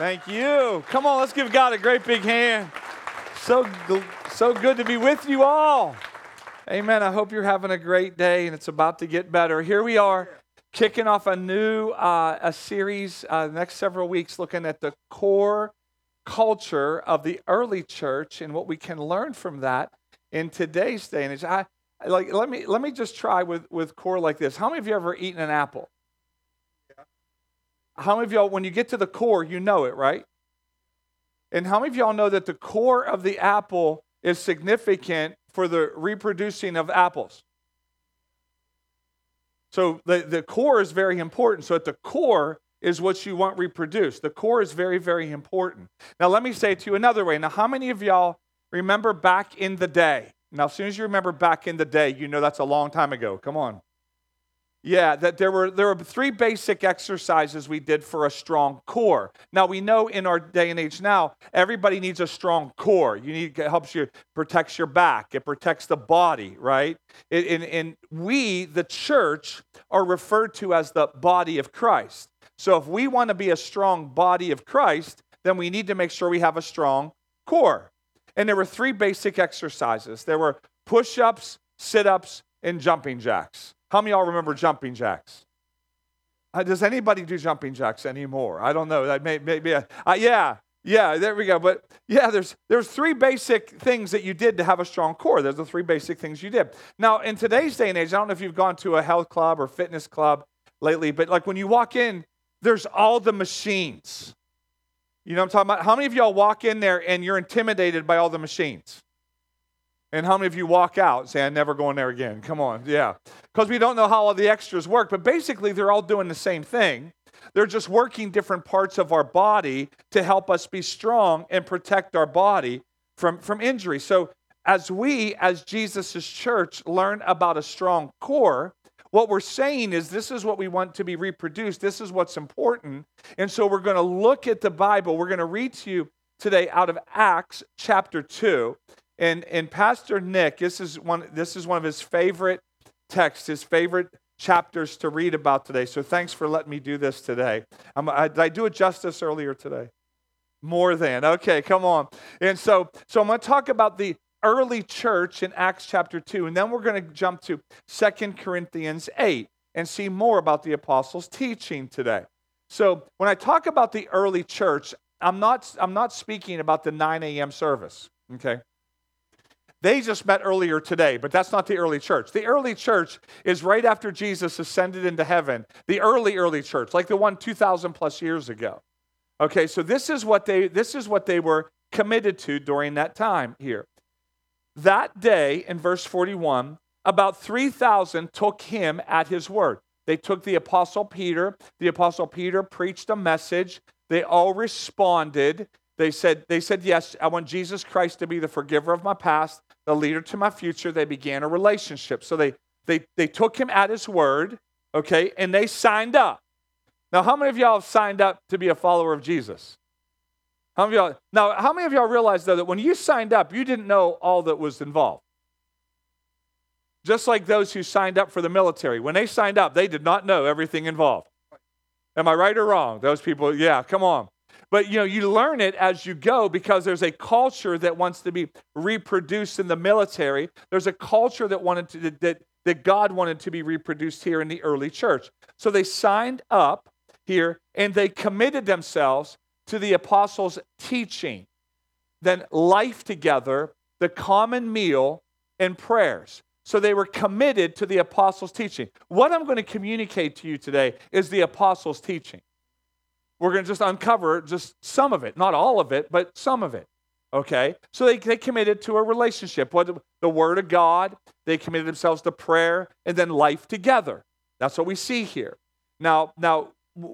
Thank you. Come on, let's give God a great big hand. So, so good to be with you all. Amen. I hope you're having a great day and it's about to get better. Here we are, kicking off a new uh, a series uh, next several weeks, looking at the core culture of the early church and what we can learn from that in today's day and age. I, like let me let me just try with with core like this. How many of you ever eaten an apple? How many of y'all, when you get to the core, you know it, right? And how many of y'all know that the core of the apple is significant for the reproducing of apples? So the, the core is very important. So at the core is what you want reproduced. The core is very, very important. Now, let me say it to you another way. Now, how many of y'all remember back in the day? Now, as soon as you remember back in the day, you know that's a long time ago. Come on. Yeah, that there were there were three basic exercises we did for a strong core. Now we know in our day and age now, everybody needs a strong core. You need it helps you protects your back. It protects the body, right? It, and, and we, the church, are referred to as the body of Christ. So if we want to be a strong body of Christ, then we need to make sure we have a strong core. And there were three basic exercises. There were push-ups, sit-ups, and jumping jacks. How many y'all remember jumping jacks? Uh, does anybody do jumping jacks anymore? I don't know. That may, maybe, uh, yeah, yeah, there we go. But yeah, there's there's three basic things that you did to have a strong core. There's the three basic things you did. Now, in today's day and age, I don't know if you've gone to a health club or fitness club lately, but like when you walk in, there's all the machines. You know what I'm talking about? How many of y'all walk in there and you're intimidated by all the machines? And how many of you walk out and say, I'm never going there again? Come on, yeah. Because we don't know how all the extras work, but basically they're all doing the same thing. They're just working different parts of our body to help us be strong and protect our body from, from injury. So, as we, as Jesus' church, learn about a strong core, what we're saying is this is what we want to be reproduced. This is what's important. And so, we're going to look at the Bible. We're going to read to you today out of Acts chapter 2. And, and Pastor Nick, this is, one, this is one of his favorite texts, his favorite chapters to read about today. So thanks for letting me do this today. I, did I do it justice earlier today? More than. Okay, come on. And so, so I'm going to talk about the early church in Acts chapter 2, and then we're going to jump to Second Corinthians 8 and see more about the apostles' teaching today. So when I talk about the early church, I'm not, I'm not speaking about the 9 a.m. service, okay? They just met earlier today, but that's not the early church. The early church is right after Jesus ascended into heaven. The early, early church, like the one 2,000 plus years ago. Okay, so this is what they this is what they were committed to during that time here. That day in verse 41, about 3,000 took him at his word. They took the apostle Peter. The apostle Peter preached a message. They all responded. They said, they said, Yes, I want Jesus Christ to be the forgiver of my past the leader to my future. They began a relationship. So they, they, they took him at his word, okay, and they signed up. Now, how many of y'all have signed up to be a follower of Jesus? How many y'all? Now, how many of y'all realize though that when you signed up, you didn't know all that was involved? Just like those who signed up for the military, when they signed up, they did not know everything involved. Am I right or wrong? Those people, yeah, come on. But you know, you learn it as you go because there's a culture that wants to be reproduced in the military. There's a culture that wanted to that that God wanted to be reproduced here in the early church. So they signed up here and they committed themselves to the apostles' teaching, then life together, the common meal, and prayers. So they were committed to the apostles' teaching. What I'm going to communicate to you today is the apostles' teaching. We're going to just uncover just some of it, not all of it, but some of it. Okay? So they, they committed to a relationship. What the Word of God, they committed themselves to prayer and then life together. That's what we see here. Now, now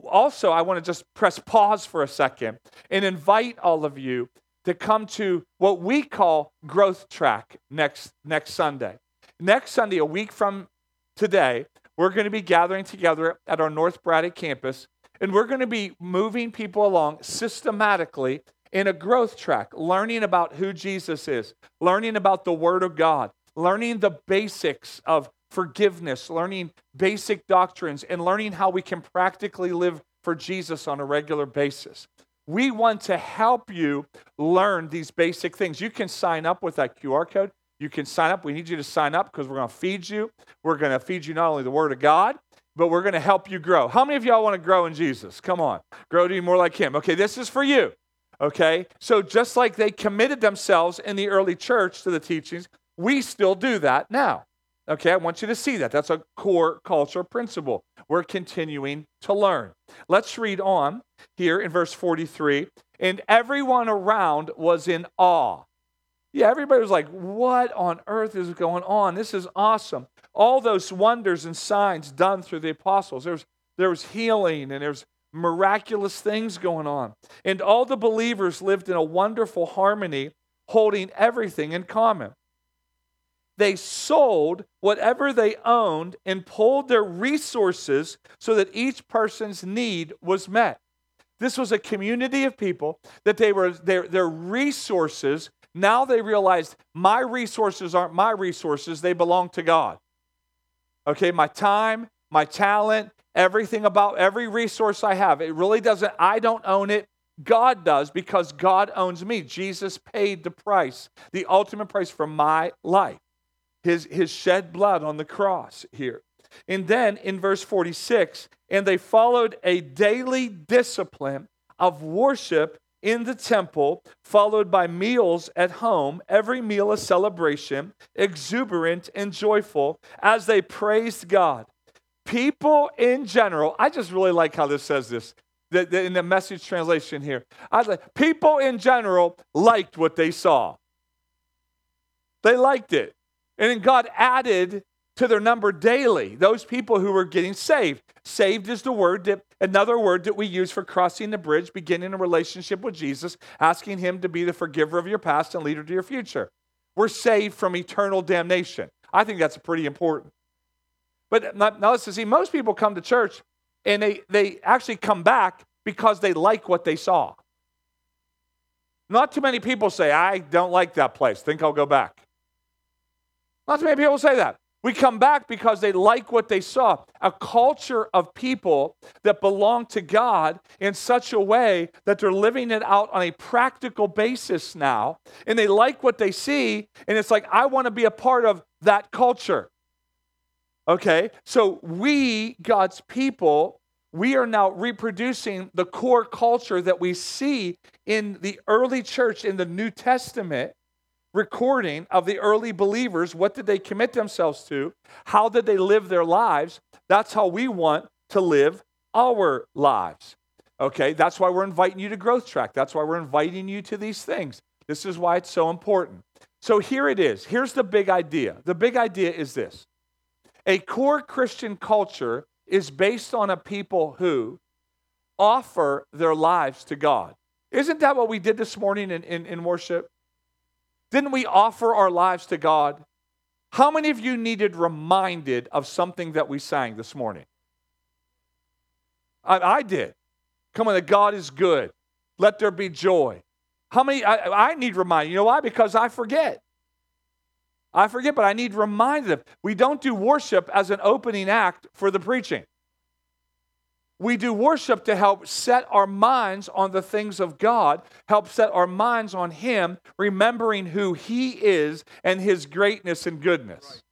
also I want to just press pause for a second and invite all of you to come to what we call growth track next next Sunday. Next Sunday, a week from today, we're going to be gathering together at our North Braddock campus and we're going to be moving people along systematically in a growth track, learning about who Jesus is, learning about the Word of God, learning the basics of forgiveness, learning basic doctrines, and learning how we can practically live for Jesus on a regular basis. We want to help you learn these basic things. You can sign up with that QR code. You can sign up. We need you to sign up because we're going to feed you. We're going to feed you not only the Word of God, but we're going to help you grow. How many of y'all want to grow in Jesus? Come on. Grow to be more like Him. Okay, this is for you. Okay, so just like they committed themselves in the early church to the teachings, we still do that now. Okay, I want you to see that. That's a core culture principle. We're continuing to learn. Let's read on here in verse 43. And everyone around was in awe. Yeah, everybody was like, What on earth is going on? This is awesome. All those wonders and signs done through the apostles. There's, there was healing and there's miraculous things going on. And all the believers lived in a wonderful harmony, holding everything in common they sold whatever they owned and pulled their resources so that each person's need was met. This was a community of people that they were their, their resources. Now they realized my resources aren't my resources, they belong to God. Okay, my time, my talent, everything about every resource I have, it really doesn't, I don't own it. God does because God owns me. Jesus paid the price, the ultimate price for my life his, his shed blood on the cross here. And then in verse 46, and they followed a daily discipline of worship in the temple, followed by meals at home, every meal a celebration, exuberant and joyful, as they praised God. People in general, I just really like how this says this. The, the, in the message translation here, I like people in general liked what they saw. They liked it. And then God added to their number daily those people who were getting saved. Saved is the word that another word that we use for crossing the bridge, beginning a relationship with Jesus, asking him to be the forgiver of your past and leader to your future. We're saved from eternal damnation. I think that's pretty important. But now listen, see, most people come to church and they, they actually come back because they like what they saw. Not too many people say, I don't like that place. Think I'll go back. Not too many people say that. We come back because they like what they saw. A culture of people that belong to God in such a way that they're living it out on a practical basis now. And they like what they see. And it's like, I want to be a part of that culture. Okay? So we, God's people, we are now reproducing the core culture that we see in the early church in the New Testament recording of the early believers. What did they commit themselves to? How did they live their lives? That's how we want to live our lives. Okay, that's why we're inviting you to Growth Track. That's why we're inviting you to these things. This is why it's so important. So here it is. Here's the big idea. The big idea is this a core Christian culture is based on a people who offer their lives to God. Isn't that what we did this morning in, in, in worship? Didn't we offer our lives to God? How many of you needed reminded of something that we sang this morning? I, I did. Come on, that God is good. Let there be joy. How many? I, I need reminded. You know why? Because I forget. I forget, but I need reminded. We don't do worship as an opening act for the preaching. We do worship to help set our minds on the things of God, help set our minds on Him, remembering who He is and His greatness and goodness.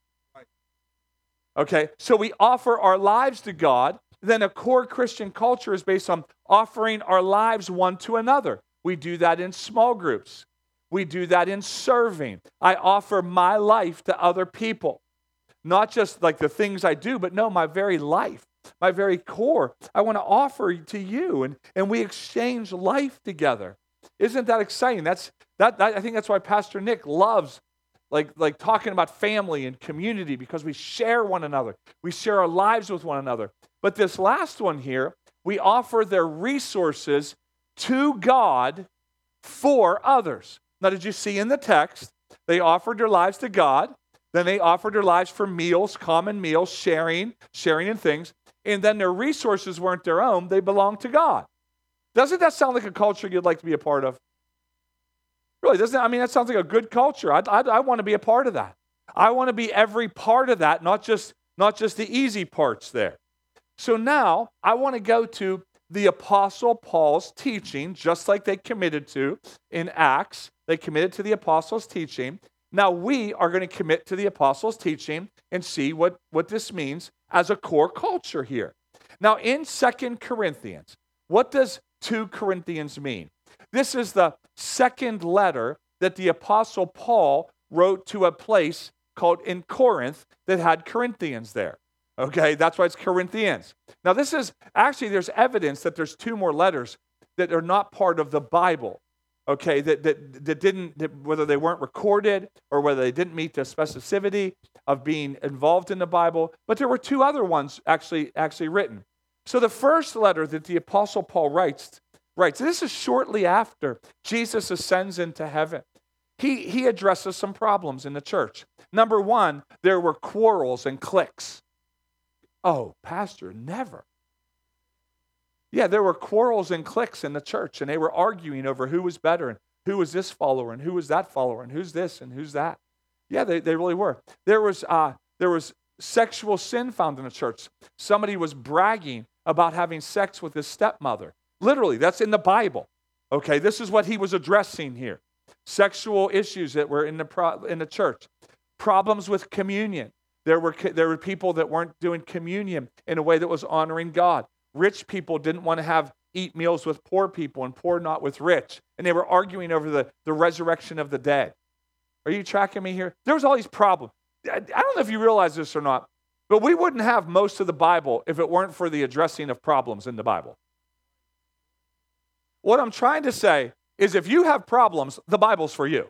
Okay, so we offer our lives to God. Then a core Christian culture is based on offering our lives one to another. We do that in small groups, we do that in serving. I offer my life to other people, not just like the things I do, but no, my very life my very core, I want to offer to you. And, and we exchange life together. Isn't that exciting? That's, that, that, I think that's why Pastor Nick loves like, like talking about family and community because we share one another. We share our lives with one another. But this last one here, we offer their resources to God for others. Now, did you see in the text, they offered their lives to God, then they offered their lives for meals, common meals, sharing, sharing in things and then their resources weren't their own, they belonged to God. Doesn't that sound like a culture you'd like to be a part of? Really, doesn't I mean, that sounds like a good culture. I, I, I want to be a part of that. I want to be every part of that, not just, not just the easy parts there. So now I want to go to the Apostle Paul's teaching, just like they committed to in Acts. They committed to the Apostles' teaching. Now we are going to commit to the Apostles' teaching and see what, what this means as a core culture here. Now, in Second Corinthians, what does 2 Corinthians mean? This is the second letter that the Apostle Paul wrote to a place called in Corinth that had Corinthians there. Okay, that's why it's Corinthians. Now, this is actually, there's evidence that there's two more letters that are not part of the Bible. Okay, that, that, that didn't, that whether they weren't recorded or whether they didn't meet the specificity of being involved in the Bible, but there were two other ones actually, actually written. So the first letter that the Apostle Paul writes, writes, this is shortly after Jesus ascends into heaven. He, he addresses some problems in the church. Number one, there were quarrels and cliques. Oh, Pastor, never. Yeah, there were quarrels and cliques in the church, and they were arguing over who was better and who was this follower and who was that follower and who's this and who's that. Yeah, they, they really were. There was, uh, there was sexual sin found in the church. Somebody was bragging about having sex with his stepmother. Literally, that's in the Bible. Okay, this is what he was addressing here sexual issues that were in the, pro- in the church, problems with communion. There were, there were people that weren't doing communion in a way that was honoring God. Rich people didn't want to have eat meals with poor people and poor not with rich. And they were arguing over the, the resurrection of the dead. Are you tracking me here? There was all these problems. I, don't know if you realize this or not, but we wouldn't have most of the Bible if it weren't for the addressing of problems in the Bible. What I'm trying to say is if you have problems, the Bible's for you.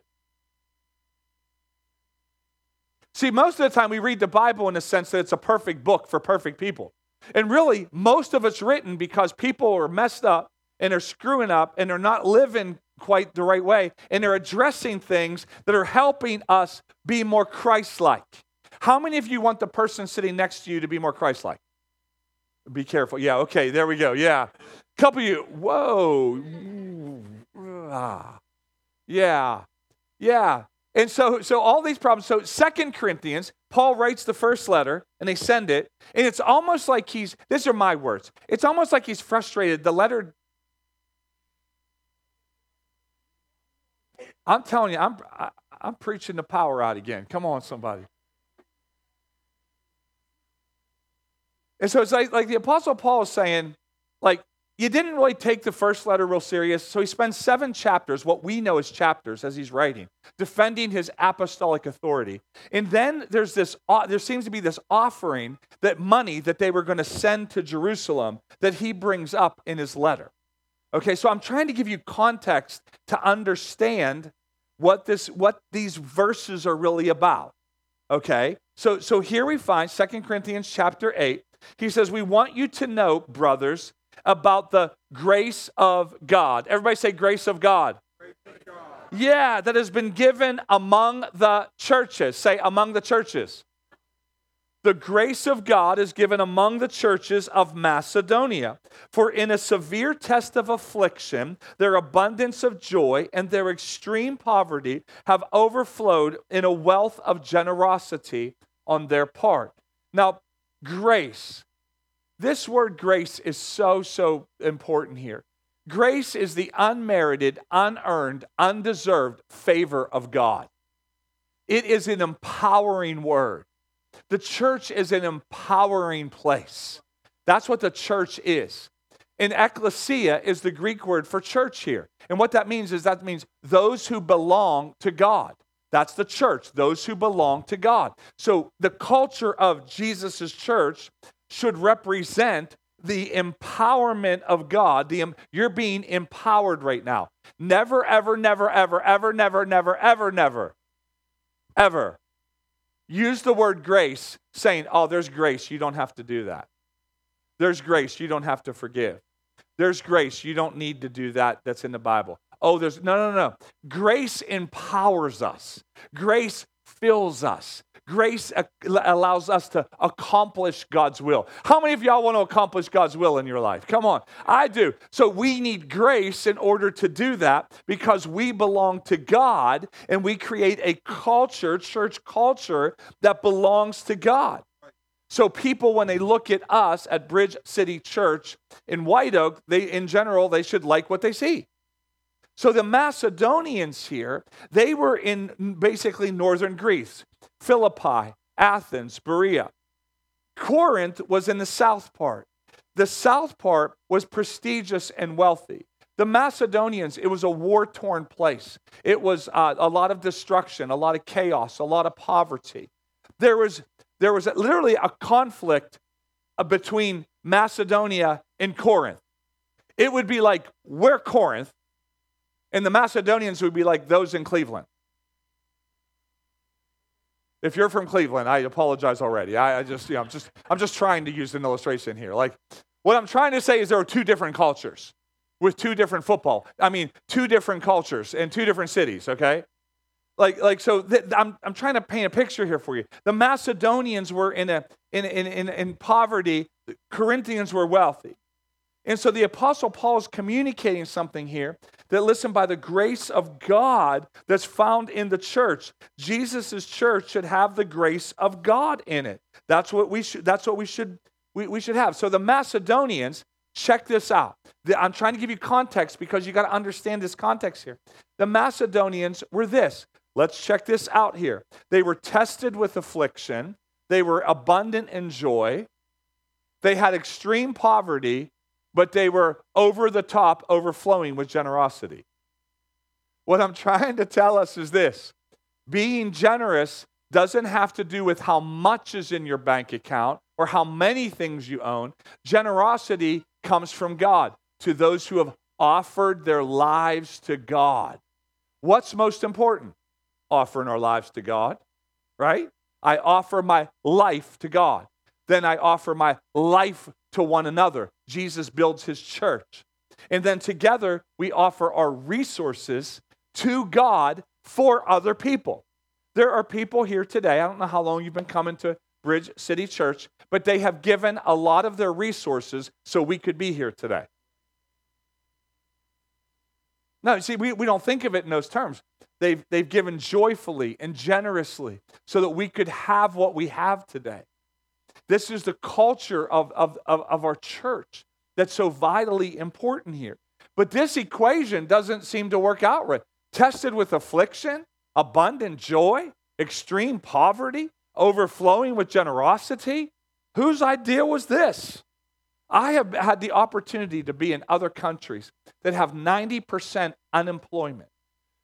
See, most of the time we read the Bible in the sense that it's a perfect book for perfect people. And really, most of it's written because people are messed up and they're screwing up and they're not living quite the right way and they're addressing things that are helping us be more Christ like. How many of you want the person sitting next to you to be more Christ like? Be careful. Yeah, okay, there we go. Yeah. Couple of you, whoa. Ah. Yeah. Yeah. And so, so all these problems. So Second Corinthians, Paul writes the first letter and they send it. And it's almost like he's, these are my words. It's almost like he's frustrated. The letter, I'm telling you, I'm, I, am i am preaching the power out again. Come on, somebody. And so it's like, like the Apostle Paul is saying, like, you didn't really take the first letter real serious. So he spends seven chapters, what we know as chapters, as he's writing, defending his apostolic authority. And then there's this, uh, there seems to be this offering that money that they were going to send to Jerusalem that he brings up in his letter. Okay, so I'm trying to give you context to understand what this, what these verses are really about. Okay, so so here we find Second Corinthians chapter eight. He says, "We want you to know, brothers." about the grace of God. Everybody say, grace of God. Yeah, that has been given among the churches. Say, among the churches. The grace of God is given among the churches of Macedonia. For in a severe test of affliction, their abundance of joy and their extreme poverty have overflowed in a wealth of generosity on their part. Now, grace this word grace is so, so important here. Grace is the unmerited, unearned, undeserved favor of God. It is an empowering word. The church is an empowering place. That's what the church is. And ecclesia is the Greek word for church here. And what that means is that means those who belong to God. That's the church, those who belong to God. So the culture of Jesus' church should represent the empowerment of God. The, you're being empowered right now. Never, ever, never, ever, ever, never, never, ever, never, ever use the word grace saying, oh, there's grace. You don't have to do that. There's grace. You don't have to forgive. There's grace. You don't need to do that. That's in the Bible. Oh, there's no, no, no. Grace empowers us, grace fills us. Grace uh, allows us to accomplish God's will. How many of y'all want to accomplish God's will in your life? Come on. I do. So we need grace in order to do that because we belong to God and we create a culture, church culture, that belongs to God. So people, when they look at us at Bridge City Church in White Oak, they in general they should like what they see. So the Macedonians here, they were in basically northern Greece, Philippi, Athens, Berea. Corinth was in the south part. The south part was prestigious and wealthy. The Macedonians, it was a war torn place. It was uh, a lot of destruction, a lot of chaos, a lot of poverty. There was, there was literally a conflict uh, between Macedonia and Corinth. It would be like, we're Corinth, and the Macedonians would be like those in Cleveland. If you're from Cleveland, I apologize already. I, I just, you know, I'm just, I'm just trying to use an illustration here. Like, what I'm trying to say is there are two different cultures with two different football. I mean, two different cultures and two different cities, okay? Like, like so th- I'm, I'm trying to paint a picture here for you. The Macedonians were in, a, in, in, in, in poverty, the Corinthians were wealthy. And so the Apostle Paul is communicating something here that, listen, by the grace of God that's found in the church, Jesus' church should have the grace of God in it. That's what we should, that's what we should, we, we should have. So the Macedonians, check this out. The, I'm trying to give you context because you got to understand this context here. The Macedonians were this. Let's check this out here. They were tested with affliction, they were abundant in joy, they had extreme poverty but they were over the top, overflowing with generosity. What I'm trying to tell us is this being generous doesn't have to do with how much is in your bank account or how many things you own. Generosity comes from God to those who have offered their lives to God. What's most important? Offering our lives to God, right? I offer my life to God. Then I offer my life to one another. Jesus builds his church. And then together we offer our resources to God for other people. There are people here today, I don't know how long you've been coming to Bridge City Church, but they have given a lot of their resources so we could be here today. No, see, we, we don't think of it in those terms. They've, they've given joyfully and generously so that we could have what we have today. This is the culture of, of, of, of our church that's so vitally important here. But this equation doesn't seem to work out right. Tested with affliction, abundant joy, extreme poverty, overflowing with generosity. Whose idea was this? I have had the opportunity to be in other countries that have 90% unemployment,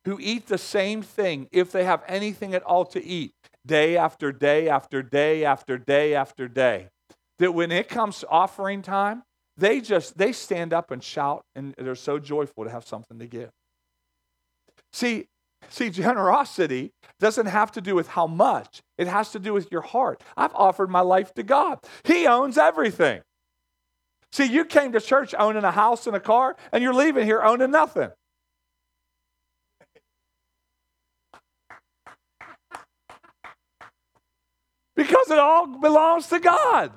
who eat the same thing if they have anything at all to eat day after day after day after day after day. That when it comes offering time, they just they stand up and shout and they're so joyful to have something to give. See, see generosity doesn't have to do with how much. It has to do with your heart. I've offered my life to God. He owns everything. See, you came to church owning a house and a car and you're leaving here owning nothing. Because it all belongs to God.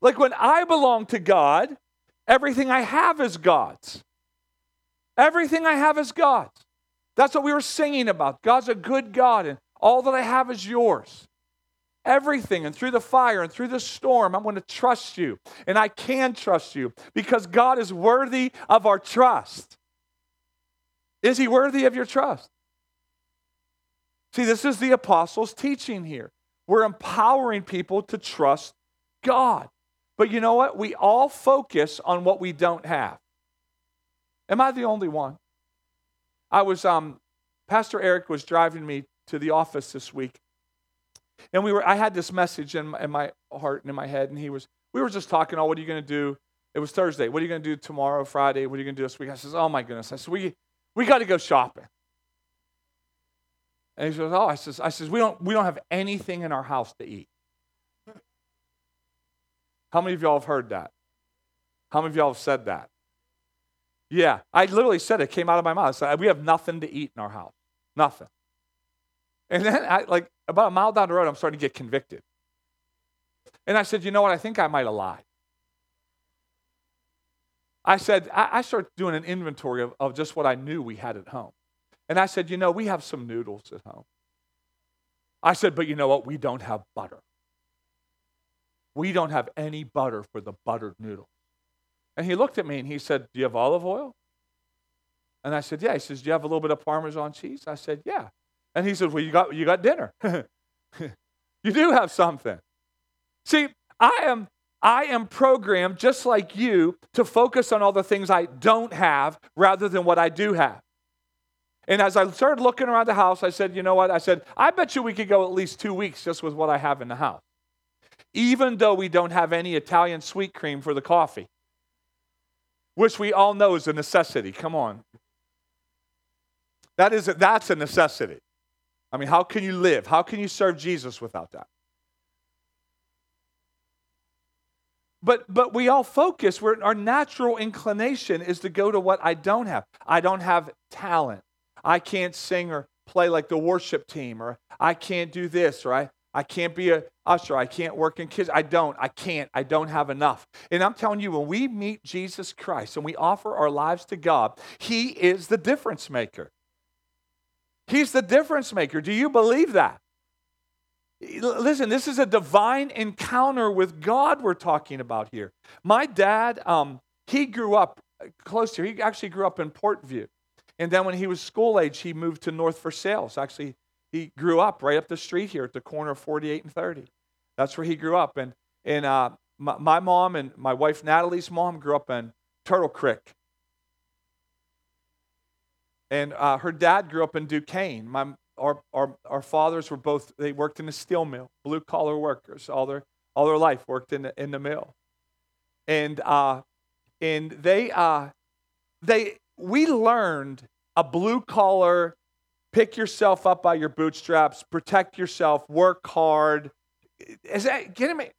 Like when I belong to God, everything I have is God's. Everything I have is God's. That's what we were singing about. God's a good God, and all that I have is yours. Everything, and through the fire and through the storm, I'm going to trust you. And I can trust you because God is worthy of our trust. Is he worthy of your trust? See, this is the apostles' teaching here. We're empowering people to trust God. But you know what? We all focus on what we don't have. Am I the only one? I was, um, Pastor Eric was driving me to the office this week. And we were, I had this message in my, in my heart and in my head, and he was, we were just talking, oh, what are you going to do? It was Thursday. What are you going to do tomorrow, Friday? What are you going to do this week? I says, oh my goodness. I said, we, we got to go shopping. And he says, Oh, I says, I says, we don't we don't have anything in our house to eat. How many of y'all have heard that? How many of y'all have said that? Yeah, I literally said it, came out of my mouth. I said, we have nothing to eat in our house. Nothing. And then I like about a mile down the road, I'm starting to get convicted. And I said, you know what? I think I might have lied. I said, I, I started doing an inventory of, of just what I knew we had at home. And I said, You know, we have some noodles at home. I said, But you know what? We don't have butter. We don't have any butter for the buttered noodles. And he looked at me and he said, Do you have olive oil? And I said, Yeah. He says, Do you have a little bit of Parmesan cheese? I said, Yeah. And he said, Well, you got, you got dinner. you do have something. See, I am I am programmed just like you to focus on all the things I don't have rather than what I do have. And as I started looking around the house, I said, you know what? I said, I bet you we could go at least two weeks just with what I have in the house. Even though we don't have any Italian sweet cream for the coffee, which we all know is a necessity. Come on. That is a, that's a necessity. I mean, how can you live? How can you serve Jesus without that? But but we all focus. We're, our natural inclination is to go to what I don't have. I don't have talent. I can't sing or play like the worship team, or I can't do this, or I, I can't be a usher. I can't work in kids. I don't. I can't. I don't have enough. And I'm telling you, when we meet Jesus Christ and we offer our lives to God, He is the difference maker. He's the difference maker. Do you believe that? Listen, this is a divine encounter with God we're talking about here. My dad, um, he grew up close here. He actually grew up in Port Vue. And then when he was school age, he moved to North Versailles. Actually, he grew up right up the street here at the corner of 48 and 30. That's where he grew up. And, and uh, my, my mom and my wife Natalie's mom grew up in Turtle Creek. And uh, her dad grew up in Duquesne. My, our, our, our fathers were both, they worked in a steel mill, blue collar workers, all their, all their life worked in the, in the mill. And, uh, and they, uh, they, we learned a blue collar, pick yourself up by your bootstraps, protect yourself, work hard. Is that getting me?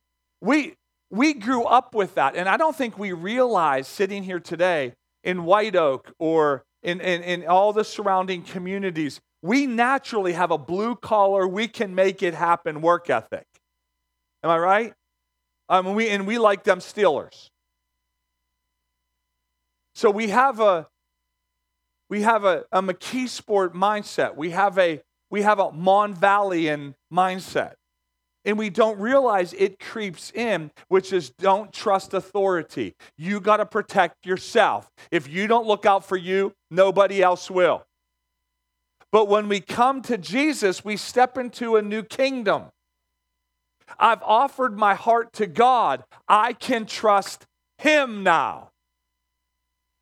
We, we grew up with that. And I don't think we realize sitting here today in White Oak or in, in, in all the surrounding communities we naturally have a blue collar, we can make it happen work ethic. Am I right? Um, we, and we like them Steelers. So we have a we have a, a McKeesport mindset. We have a we have a Mon Valleyan mindset. And we don't realize it creeps in, which is don't trust authority. You got to protect yourself. If you don't look out for you, nobody else will. But when we come to Jesus, we step into a new kingdom. I've offered my heart to God. I can trust Him now.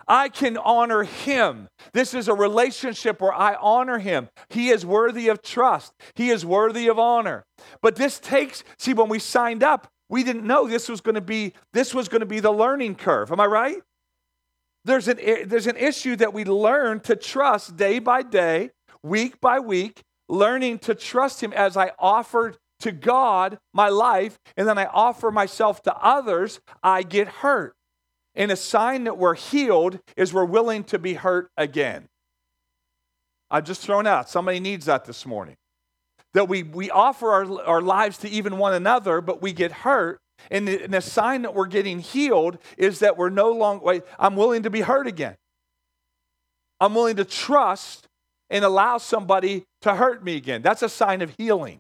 I can honor Him. This is a relationship where I honor Him. He is worthy of trust, He is worthy of honor. But this takes, see, when we signed up, we didn't know this was going to be this was going to be the learning curve am i right there's an there's an issue that we learn to trust day by day week by week, learning to trust Him as I offer to God my life, and then I offer myself to others, I get hurt. And a sign that we're healed is we're willing to be hurt again. I've just thrown out. Somebody needs that this morning. That we, we offer our, our lives to even one another, but we get hurt. And the, and the sign that we're getting healed is that we're no longer, I'm willing to be hurt again. I'm willing to trust and allow somebody to hurt me again. That's a sign of healing.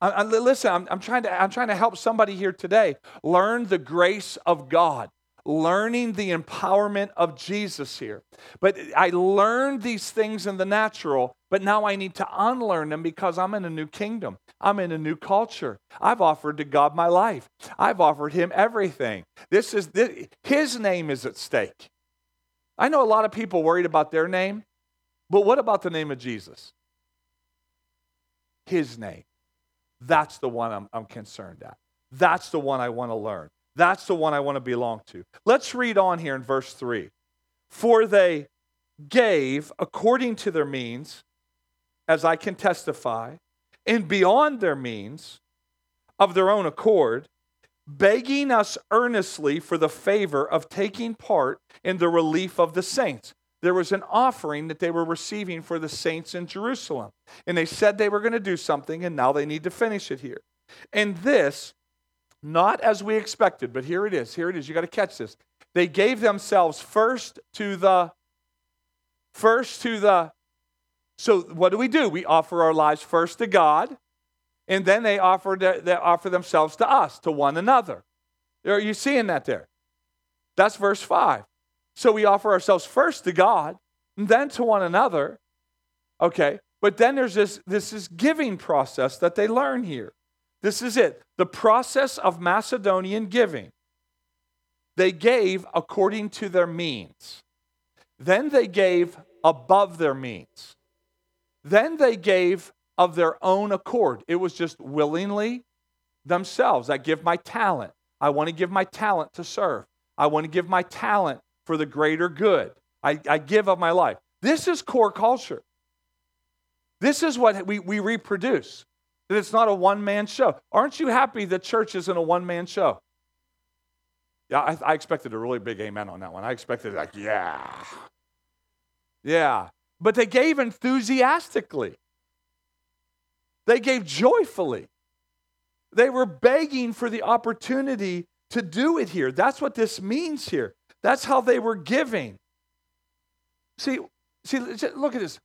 I, I, listen, I'm, I'm, trying to, I'm trying to help somebody here today learn the grace of God, learning the empowerment of Jesus here. But I learned these things in the natural, but now I need to unlearn them because I'm in a new kingdom. I'm in a new culture. I've offered to God my life. I've offered him everything. This is this, his name is at stake. I know a lot of people worried about their name. But what about the name of Jesus? His name. That's the one I'm, I'm concerned at. That's the one I want to learn. That's the one I want to belong to. Let's read on here in verse 3. For they gave according to their means, as I can testify, and beyond their means, of their own accord, begging us earnestly for the favor of taking part in the relief of the saints there was an offering that they were receiving for the saints in Jerusalem. And they said they were going to do something, and now they need to finish it here. And this, not as we expected, but here it is. Here it is. You got to catch this. They gave themselves first to the, first to the, so what do we do? We offer our lives first to God, And then they offer, they offer themselves to us, to one another. Are you seeing that there? That's verse 5. So we offer ourselves first to God, and then to one another. Okay, but then there's this, this is giving process that they learn here. This is it the process of Macedonian giving. They gave according to their means. Then they gave above their means. Then they gave of their own accord. It was just willingly themselves. I give my talent. I want to give my talent to serve. I want to give my talent for the greater good. I, I give of my life. This is core culture. This is what we, we reproduce. That it's not a one man show. Aren't you happy that church isn't a one man show? Yeah, I, I, expected a really big amen on that one. I expected, like, yeah. Yeah. But they gave enthusiastically, they gave joyfully. They were begging for the opportunity to do it here. That's what this means here. That's how they were giving. See, see, look at this.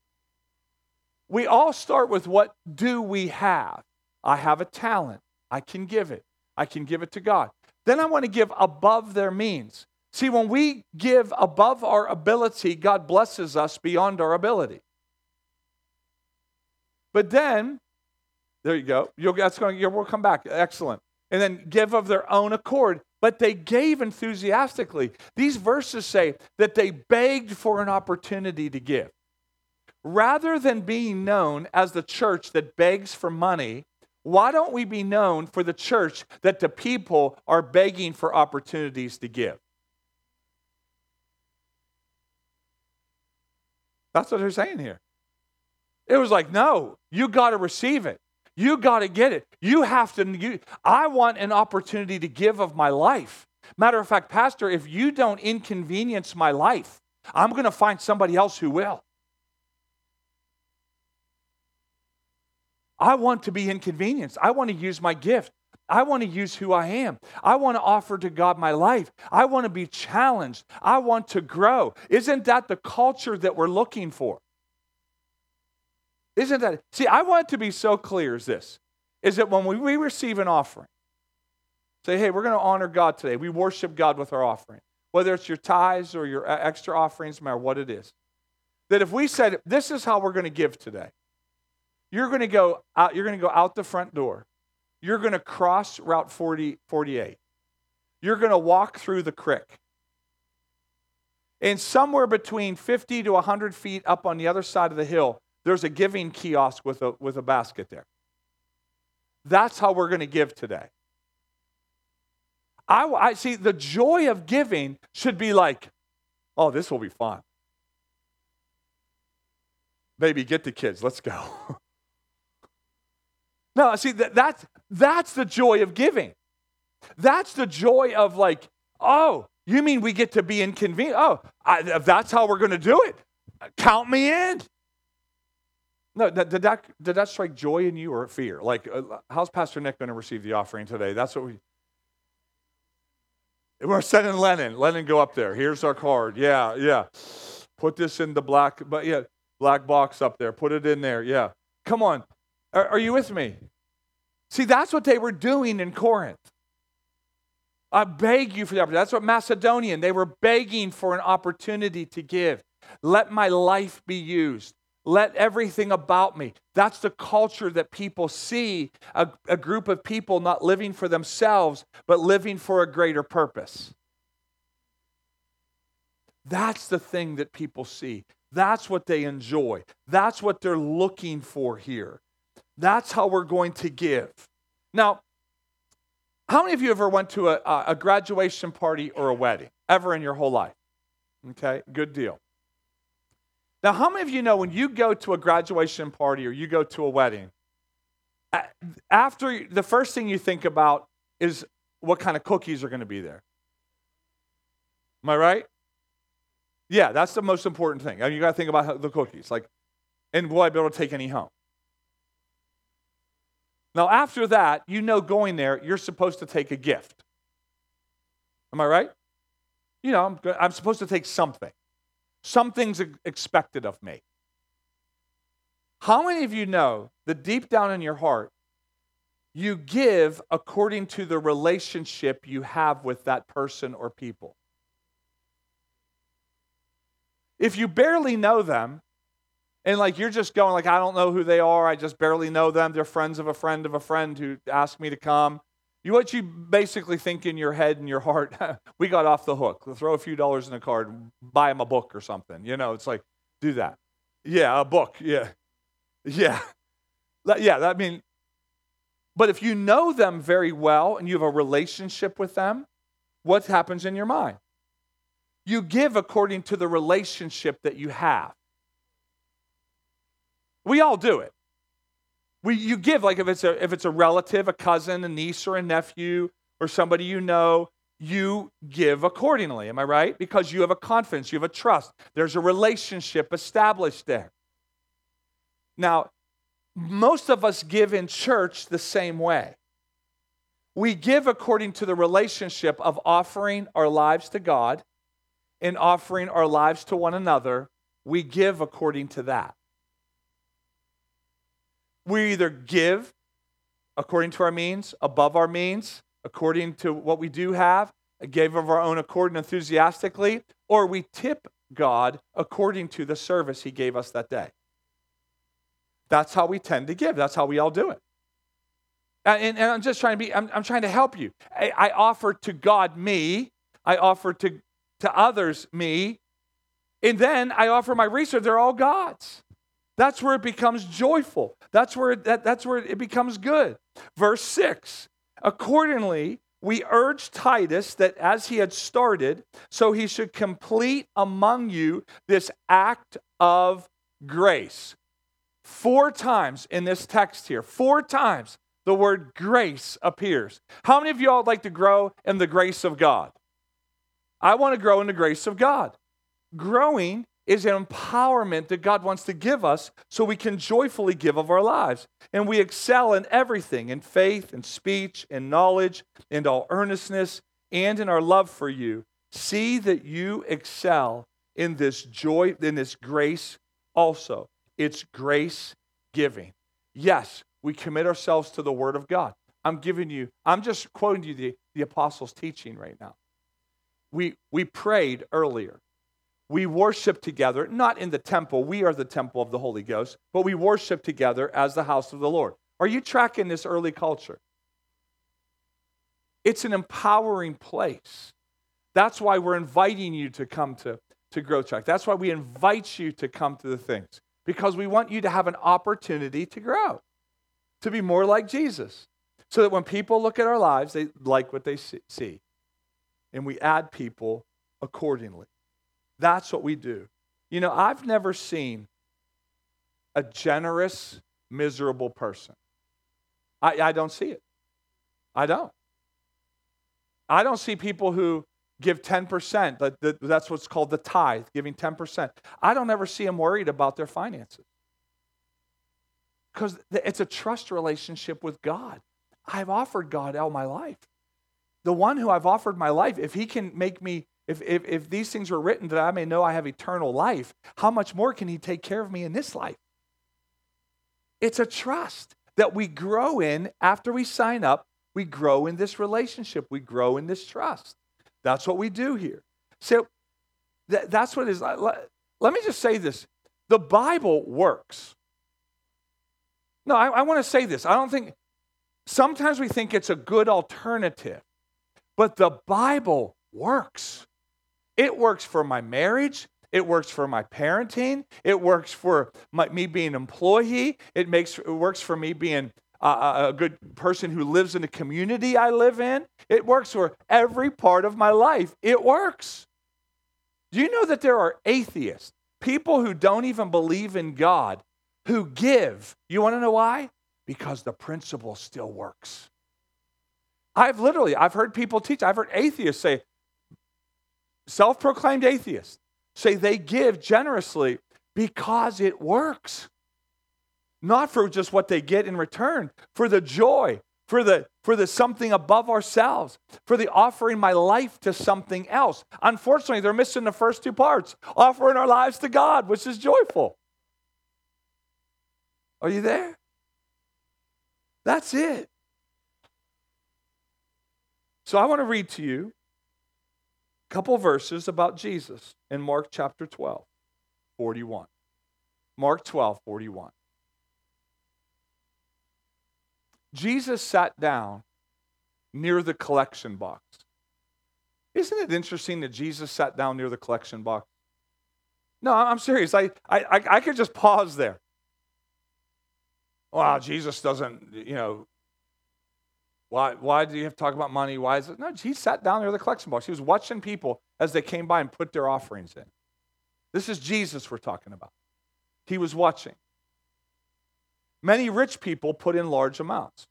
We all start with what do we have? I have a talent. I can give it. I can give it to God. Then I want to give above their means. See, when we give above our ability, God blesses us beyond our ability. But then, there you go. You'll, that's going, we'll come back. Excellent. And then give of their own accord. But they gave enthusiastically. These verses say that they begged for an opportunity to give. Rather than being known as the church that begs for money, why don't we be known for the church that the people are begging for opportunities to give? That's what they're saying here. It was like, no, you got to receive it. You got to get it. You have to. You, I want an opportunity to give of my life. Matter of fact, Pastor, if you don't inconvenience my life, I'm going to find somebody else who will. I want to be inconvenienced. I want to use my gift. I want to use who I am. I want to offer to God my life. I want to be challenged. I want to grow. Isn't that the culture that we're looking for? Isn't that? See, I want to be so clear as this is that when we receive an offering, say, hey, we're going to honor God today. We worship God with our offering, whether it's your tithes or your extra offerings, no matter what it is. That if we said, this is how we're going to give today, you're going to go out, you're going to go out the front door you're going to cross Route 40, 48. You're going to walk through the creek. And somewhere between 50 to 100 feet up on the other side of the hill, there's a giving kiosk with a, with a basket there. That's how we're going to give today. I, I see the joy of giving should be like, oh, this will be fun. Baby, get the kids. Let's go. No, see, that, that's, that's the joy of giving. That's the joy of like, oh, you mean we get to be inconvenient? Oh, I, that's how we're going to do it, count me in. No, did that, did that strike joy in you or fear? Like, uh, how's Pastor Nick going to receive the offering today? That's what we. We're sending Lennon. Lennon, go up there. Here's our card. Yeah, yeah. Put this in the black, but yeah, black box up there. Put it in there. Yeah. Come on. Are, are you with me? See, that's what they were doing in Corinth. I beg you for that. That's what Macedonian, they were begging for an opportunity to give. Let my life be used. Let everything about me. That's the culture that people see a, a group of people not living for themselves, but living for a greater purpose. That's the thing that people see. That's what they enjoy. That's what they're looking for here. That's how we're going to give. Now, how many of you ever went to a, a graduation party or a wedding ever in your whole life? Okay, good deal. Now, how many of you know when you go to a graduation party or you go to a wedding, after the first thing you think about is what kind of cookies are going to be there? Am I right? Yeah, that's the most important thing. I mean, you got to think about the cookies. Like, and will I be able to take any home? Now, after that, you know going there, you're supposed to take a gift. Am I right? You know, I'm, I'm supposed to take something. Something's expected of me. How many of you know that deep down in your heart, You give according to the relationship you have with that person or people. If you barely know them, and like you're just going like I don't know who they are, I just barely know them. They're friends of a friend of a friend who asked me to come. You what you basically think in your head and your heart, we got off the hook. We'll throw a few dollars in a card, buy them a book or something. You know, it's like do that. Yeah, a book. Yeah. Yeah. Yeah, I mean but if you know them very well and you have a relationship with them, what happens in your mind? You give according to the relationship that you have. We all do it. We, you give like if it's a if it's a relative, a cousin, a niece, or a nephew, or somebody you know, you give accordingly. Am I right? Because you have a confidence, you have a trust. There's a relationship established there. Now, most of us give in church the same way. We give according to the relationship of offering our lives to God and offering our lives to one another. We give according to that. We either give according to our means, above our means, according to what we do have, gave of our own accord and enthusiastically, or we tip God according to the service He gave us that day. That's how we tend to give. That's how we all do it. And, and I'm just trying to be, I'm, I'm trying to help you. I, I offer to God me, I offer to, to others me, and then I offer my research. They're all God's. That's where it becomes joyful. That's where it, that, that's where it becomes good. Verse 6 Accordingly, we urge Titus that as he had started, so he should complete among you this act of grace. Four times in this text here, four times the word grace appears. How many of y'all would like to grow in the grace of God? I want to grow in the grace of God. Growing is an empowerment that God wants to give us so we can joyfully give of our lives. And we excel in everything in faith, in speech, in knowledge, in all earnestness, and in our love for you. See that you excel in this joy, in this grace also. It's grace giving. Yes, we commit ourselves to the Word of God. I'm giving you, I'm just quoting you the, the apostles' teaching right now. We, we prayed earlier we worship together, not in the temple, we are the temple of the Holy Ghost, but we worship together as the house of the Lord. Are you tracking this early culture? It's an empowering place. That's why we're inviting you to come to, to Grow Track. That's why we invite you to come to the things, because we want you to have an opportunity to grow, to be more like Jesus, so that when people look at our lives, they like what they see. And we add people accordingly. That's what we do. You know, I've never seen a generous, miserable person. I, I don't see it. I don't. I don't see people who give 10%. That, that's what's called the tithe, giving 10%. I don't ever see them worried about their finances. Because it's a trust relationship with God. I've offered God all my life. The one who I've offered my life, if he can make me if, if, if these things were written that I may know I have eternal life, how much more can He take care of me in this life? It's a trust that we grow in after we sign up. We grow in this relationship, we grow in this trust. That's what we do here. So th- that's what is. Let, let me just say this the Bible works. No, I, I want to say this. I don't think, sometimes we think it's a good alternative, but the Bible works. It works for my marriage. It works for my parenting. It works for my, me being an employee. It, makes, it works for me being a, a good person who lives in the community I live in. It works for every part of my life. It works. Do you know that there are atheists, people who don't even believe in God, who give? You want to know why? Because the principle still works. I've literally, I've heard people teach, I've heard atheists say, self proclaimed atheists say they give generously because it works. Not for just what they get in return, for the joy, for the for the something above ourselves, for the offering my life to something else. Unfortunately, they're missing the first two parts offering our lives to God, which is joyful. Are you there? That's it. So I want to read to you couple verses about Jesus in Mark chapter 12, 41. Mark 12, 41. Jesus sat down near the collection box. Isn't it interesting that Jesus sat down near the collection box? No, I'm serious. I, I, I could just pause there. Wow, Jesus doesn't, you know, why, why do you have to talk about money? Why is it? No, he sat down near the collection box. He was watching people as they came by and put their offerings in. This is Jesus we're talking about. He was watching. Many rich people put in large amounts.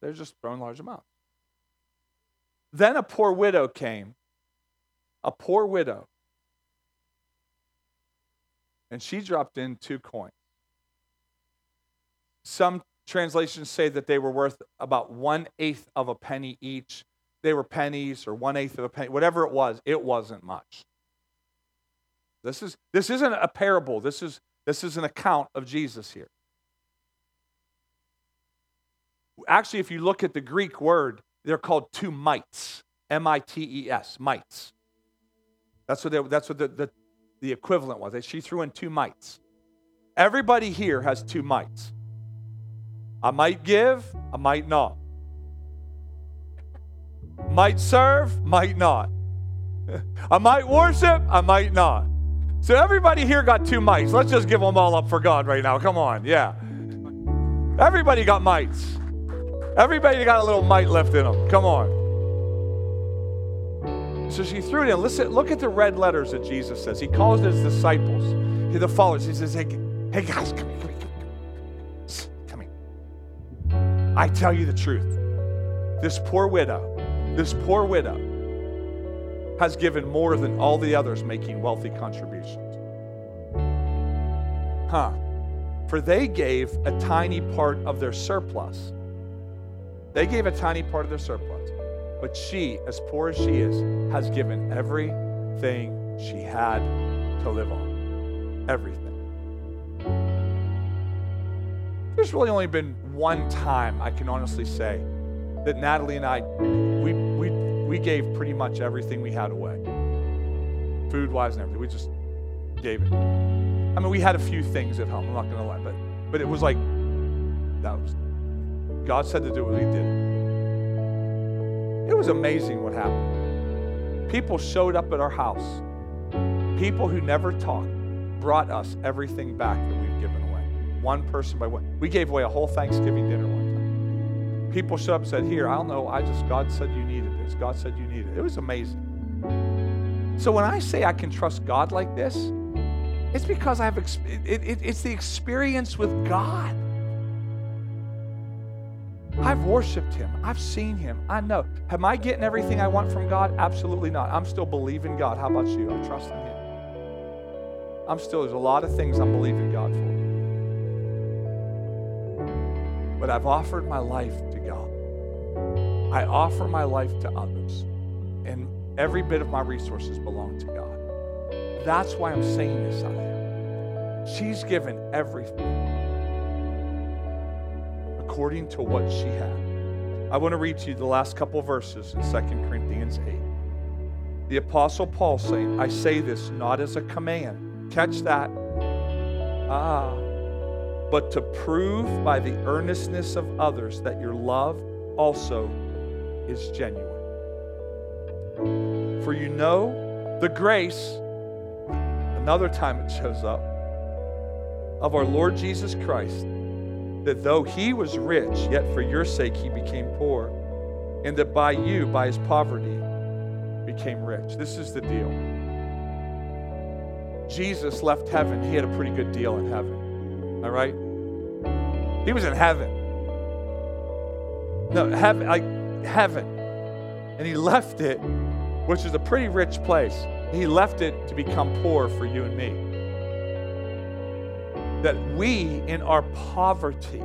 They're just throwing large amounts. Then a poor widow came, a poor widow, and she dropped in two coins. Some translations say that they were worth about one eighth of a penny each. They were pennies or one eighth of a penny, whatever it was, it wasn't much. This, is, this isn't a parable, this is, this is an account of Jesus here. Actually, if you look at the Greek word, they're called two mites. M I T E S, mites. That's what, they, that's what the, the, the equivalent was. She threw in two mites. Everybody here has two mites. I might give, I might not. Might serve, might not. I might worship, I might not. So everybody here got two mites. Let's just give them all up for God right now. Come on, yeah. Everybody got mites. Everybody got a little mite left in them. Come on. So she threw it in. Listen, look at the red letters that Jesus says. He calls his disciples, the followers. He says, Hey, hey guys, come here, come here, I tell you the truth. This poor widow, this poor widow has given more than all the others making wealthy contributions. Huh. For they gave a tiny part of their surplus they gave a tiny part of their surplus. But she, as poor as she is, has given everything she had to live on. Everything. There's really only been one time I can honestly say that Natalie and I, we, we, we gave pretty much everything we had away. Food wise and everything. We just gave it. I mean, we had a few things at home, I'm not going to lie, but, but it was like, that was God said to do what He did it. was amazing what happened. People showed up at our house. People who never talked brought us everything back One person by one. We gave away a whole Thanksgiving dinner one time. People showed up and said, Here, I don't know. I just, God said you needed this. God said you needed it. It was amazing. So when I say I can trust God like this, it's because I have, it, it, it's the experience with God. I've worshiped him. I've seen him. I know. Am I getting everything I want from God? Absolutely not. I'm still believing God. How about you? I'm trusting him. I'm still, there's a lot of things I'm believing God for. But I've offered my life to God. I offer my life to others. And every bit of my resources belong to God. That's why I'm saying this out here. She's given everything according to what she had. I want to read to you the last couple verses in 2 Corinthians 8. The Apostle Paul saying, I say this not as a command. Catch that. Ah. But to prove by the earnestness of others that your love also is genuine. For you know the grace, another time it shows up, of our Lord Jesus Christ that though he was rich, yet for your sake he became poor, and that by you, by his poverty, became rich. This is the deal. Jesus left heaven. He had a pretty good deal in heaven. All right? He was in heaven. No, heaven, like heaven. And he left it, which is a pretty rich place. He left it to become poor for you and me that we, in our poverty,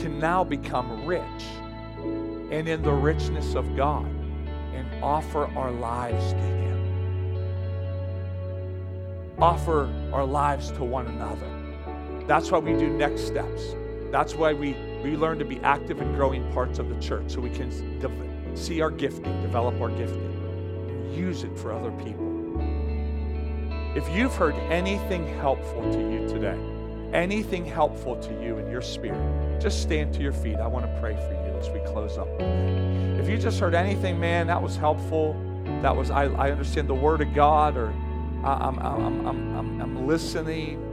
can now become rich and in the richness of God and offer our lives to Him. Offer our lives to one another. That's why we do next steps. That's why we, we learn to be active and growing parts of the church so we can de- see our gifting, develop our gifting, and use it for other people. If you've heard anything helpful to you today, anything helpful to you in your spirit, just stand to your feet. I want to pray for you as we close up today. If you just heard anything, man, that was helpful. That was, I, I understand the word of God, or I'm, I'm, I'm, I'm, I'm listening.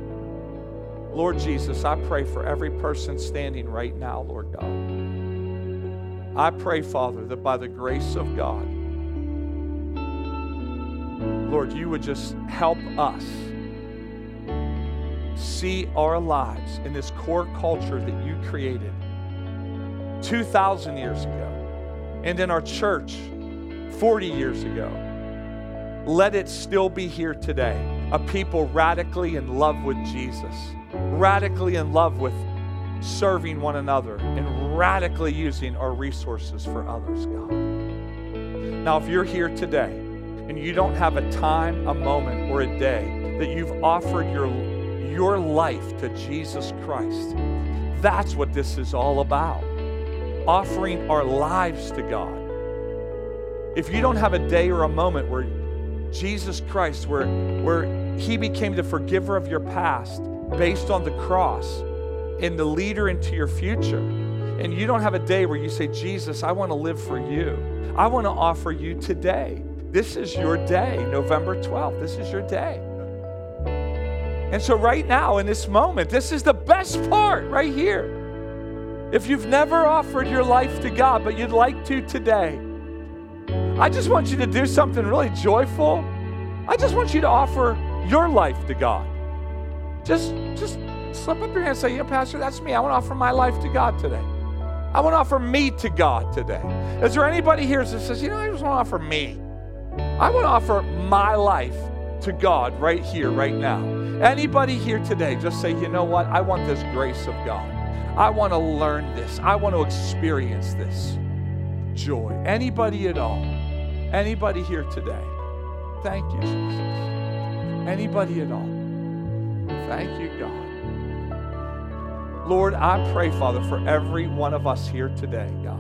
Lord Jesus, I pray for every person standing right now, Lord God. I pray, Father, that by the grace of God, Lord, you would just help us see our lives in this core culture that you created 2,000 years ago and in our church 40 years ago. Let it still be here today. A people radically in love with Jesus, radically in love with serving one another, and radically using our resources for others, God. Now, if you're here today and you don't have a time, a moment, or a day that you've offered your your life to Jesus Christ. That's what this is all about. Offering our lives to God. If you don't have a day or a moment where Jesus Christ, where, where He became the forgiver of your past based on the cross and the leader into your future, and you don't have a day where you say, Jesus, I want to live for you, I want to offer you today. This is your day, November 12th. This is your day. And so, right now, in this moment, this is the best part right here. If you've never offered your life to God, but you'd like to today, I just want you to do something really joyful. I just want you to offer your life to God. Just, just slip up your hand and say, Yeah, Pastor, that's me. I want to offer my life to God today. I want to offer me to God today. Is there anybody here that says, You know, I just want to offer me? I want to offer my life to God right here, right now. Anybody here today, just say, you know what? I want this grace of God. I want to learn this. I want to experience this joy. Anybody at all? Anybody here today? Thank you, Jesus. Anybody at all? Thank you, God. Lord, I pray, Father, for every one of us here today, God.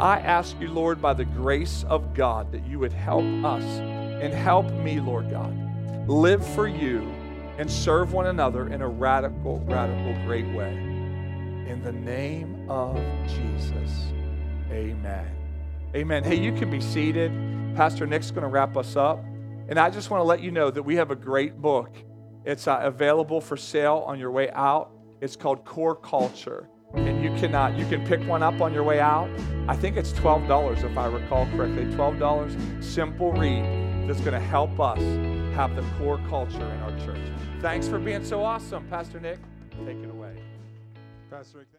I ask you, Lord, by the grace of God, that you would help us and help me, Lord God, live for you and serve one another in a radical, radical, great way. In the name of Jesus, amen. Amen. Hey, you can be seated. Pastor Nick's going to wrap us up. And I just want to let you know that we have a great book. It's uh, available for sale on your way out. It's called Core Culture. And you cannot, you can pick one up on your way out. I think it's $12 if I recall correctly. $12. Simple read that's going to help us have the core culture in our church. Thanks for being so awesome, Pastor Nick. Take it away. Pastor Nick.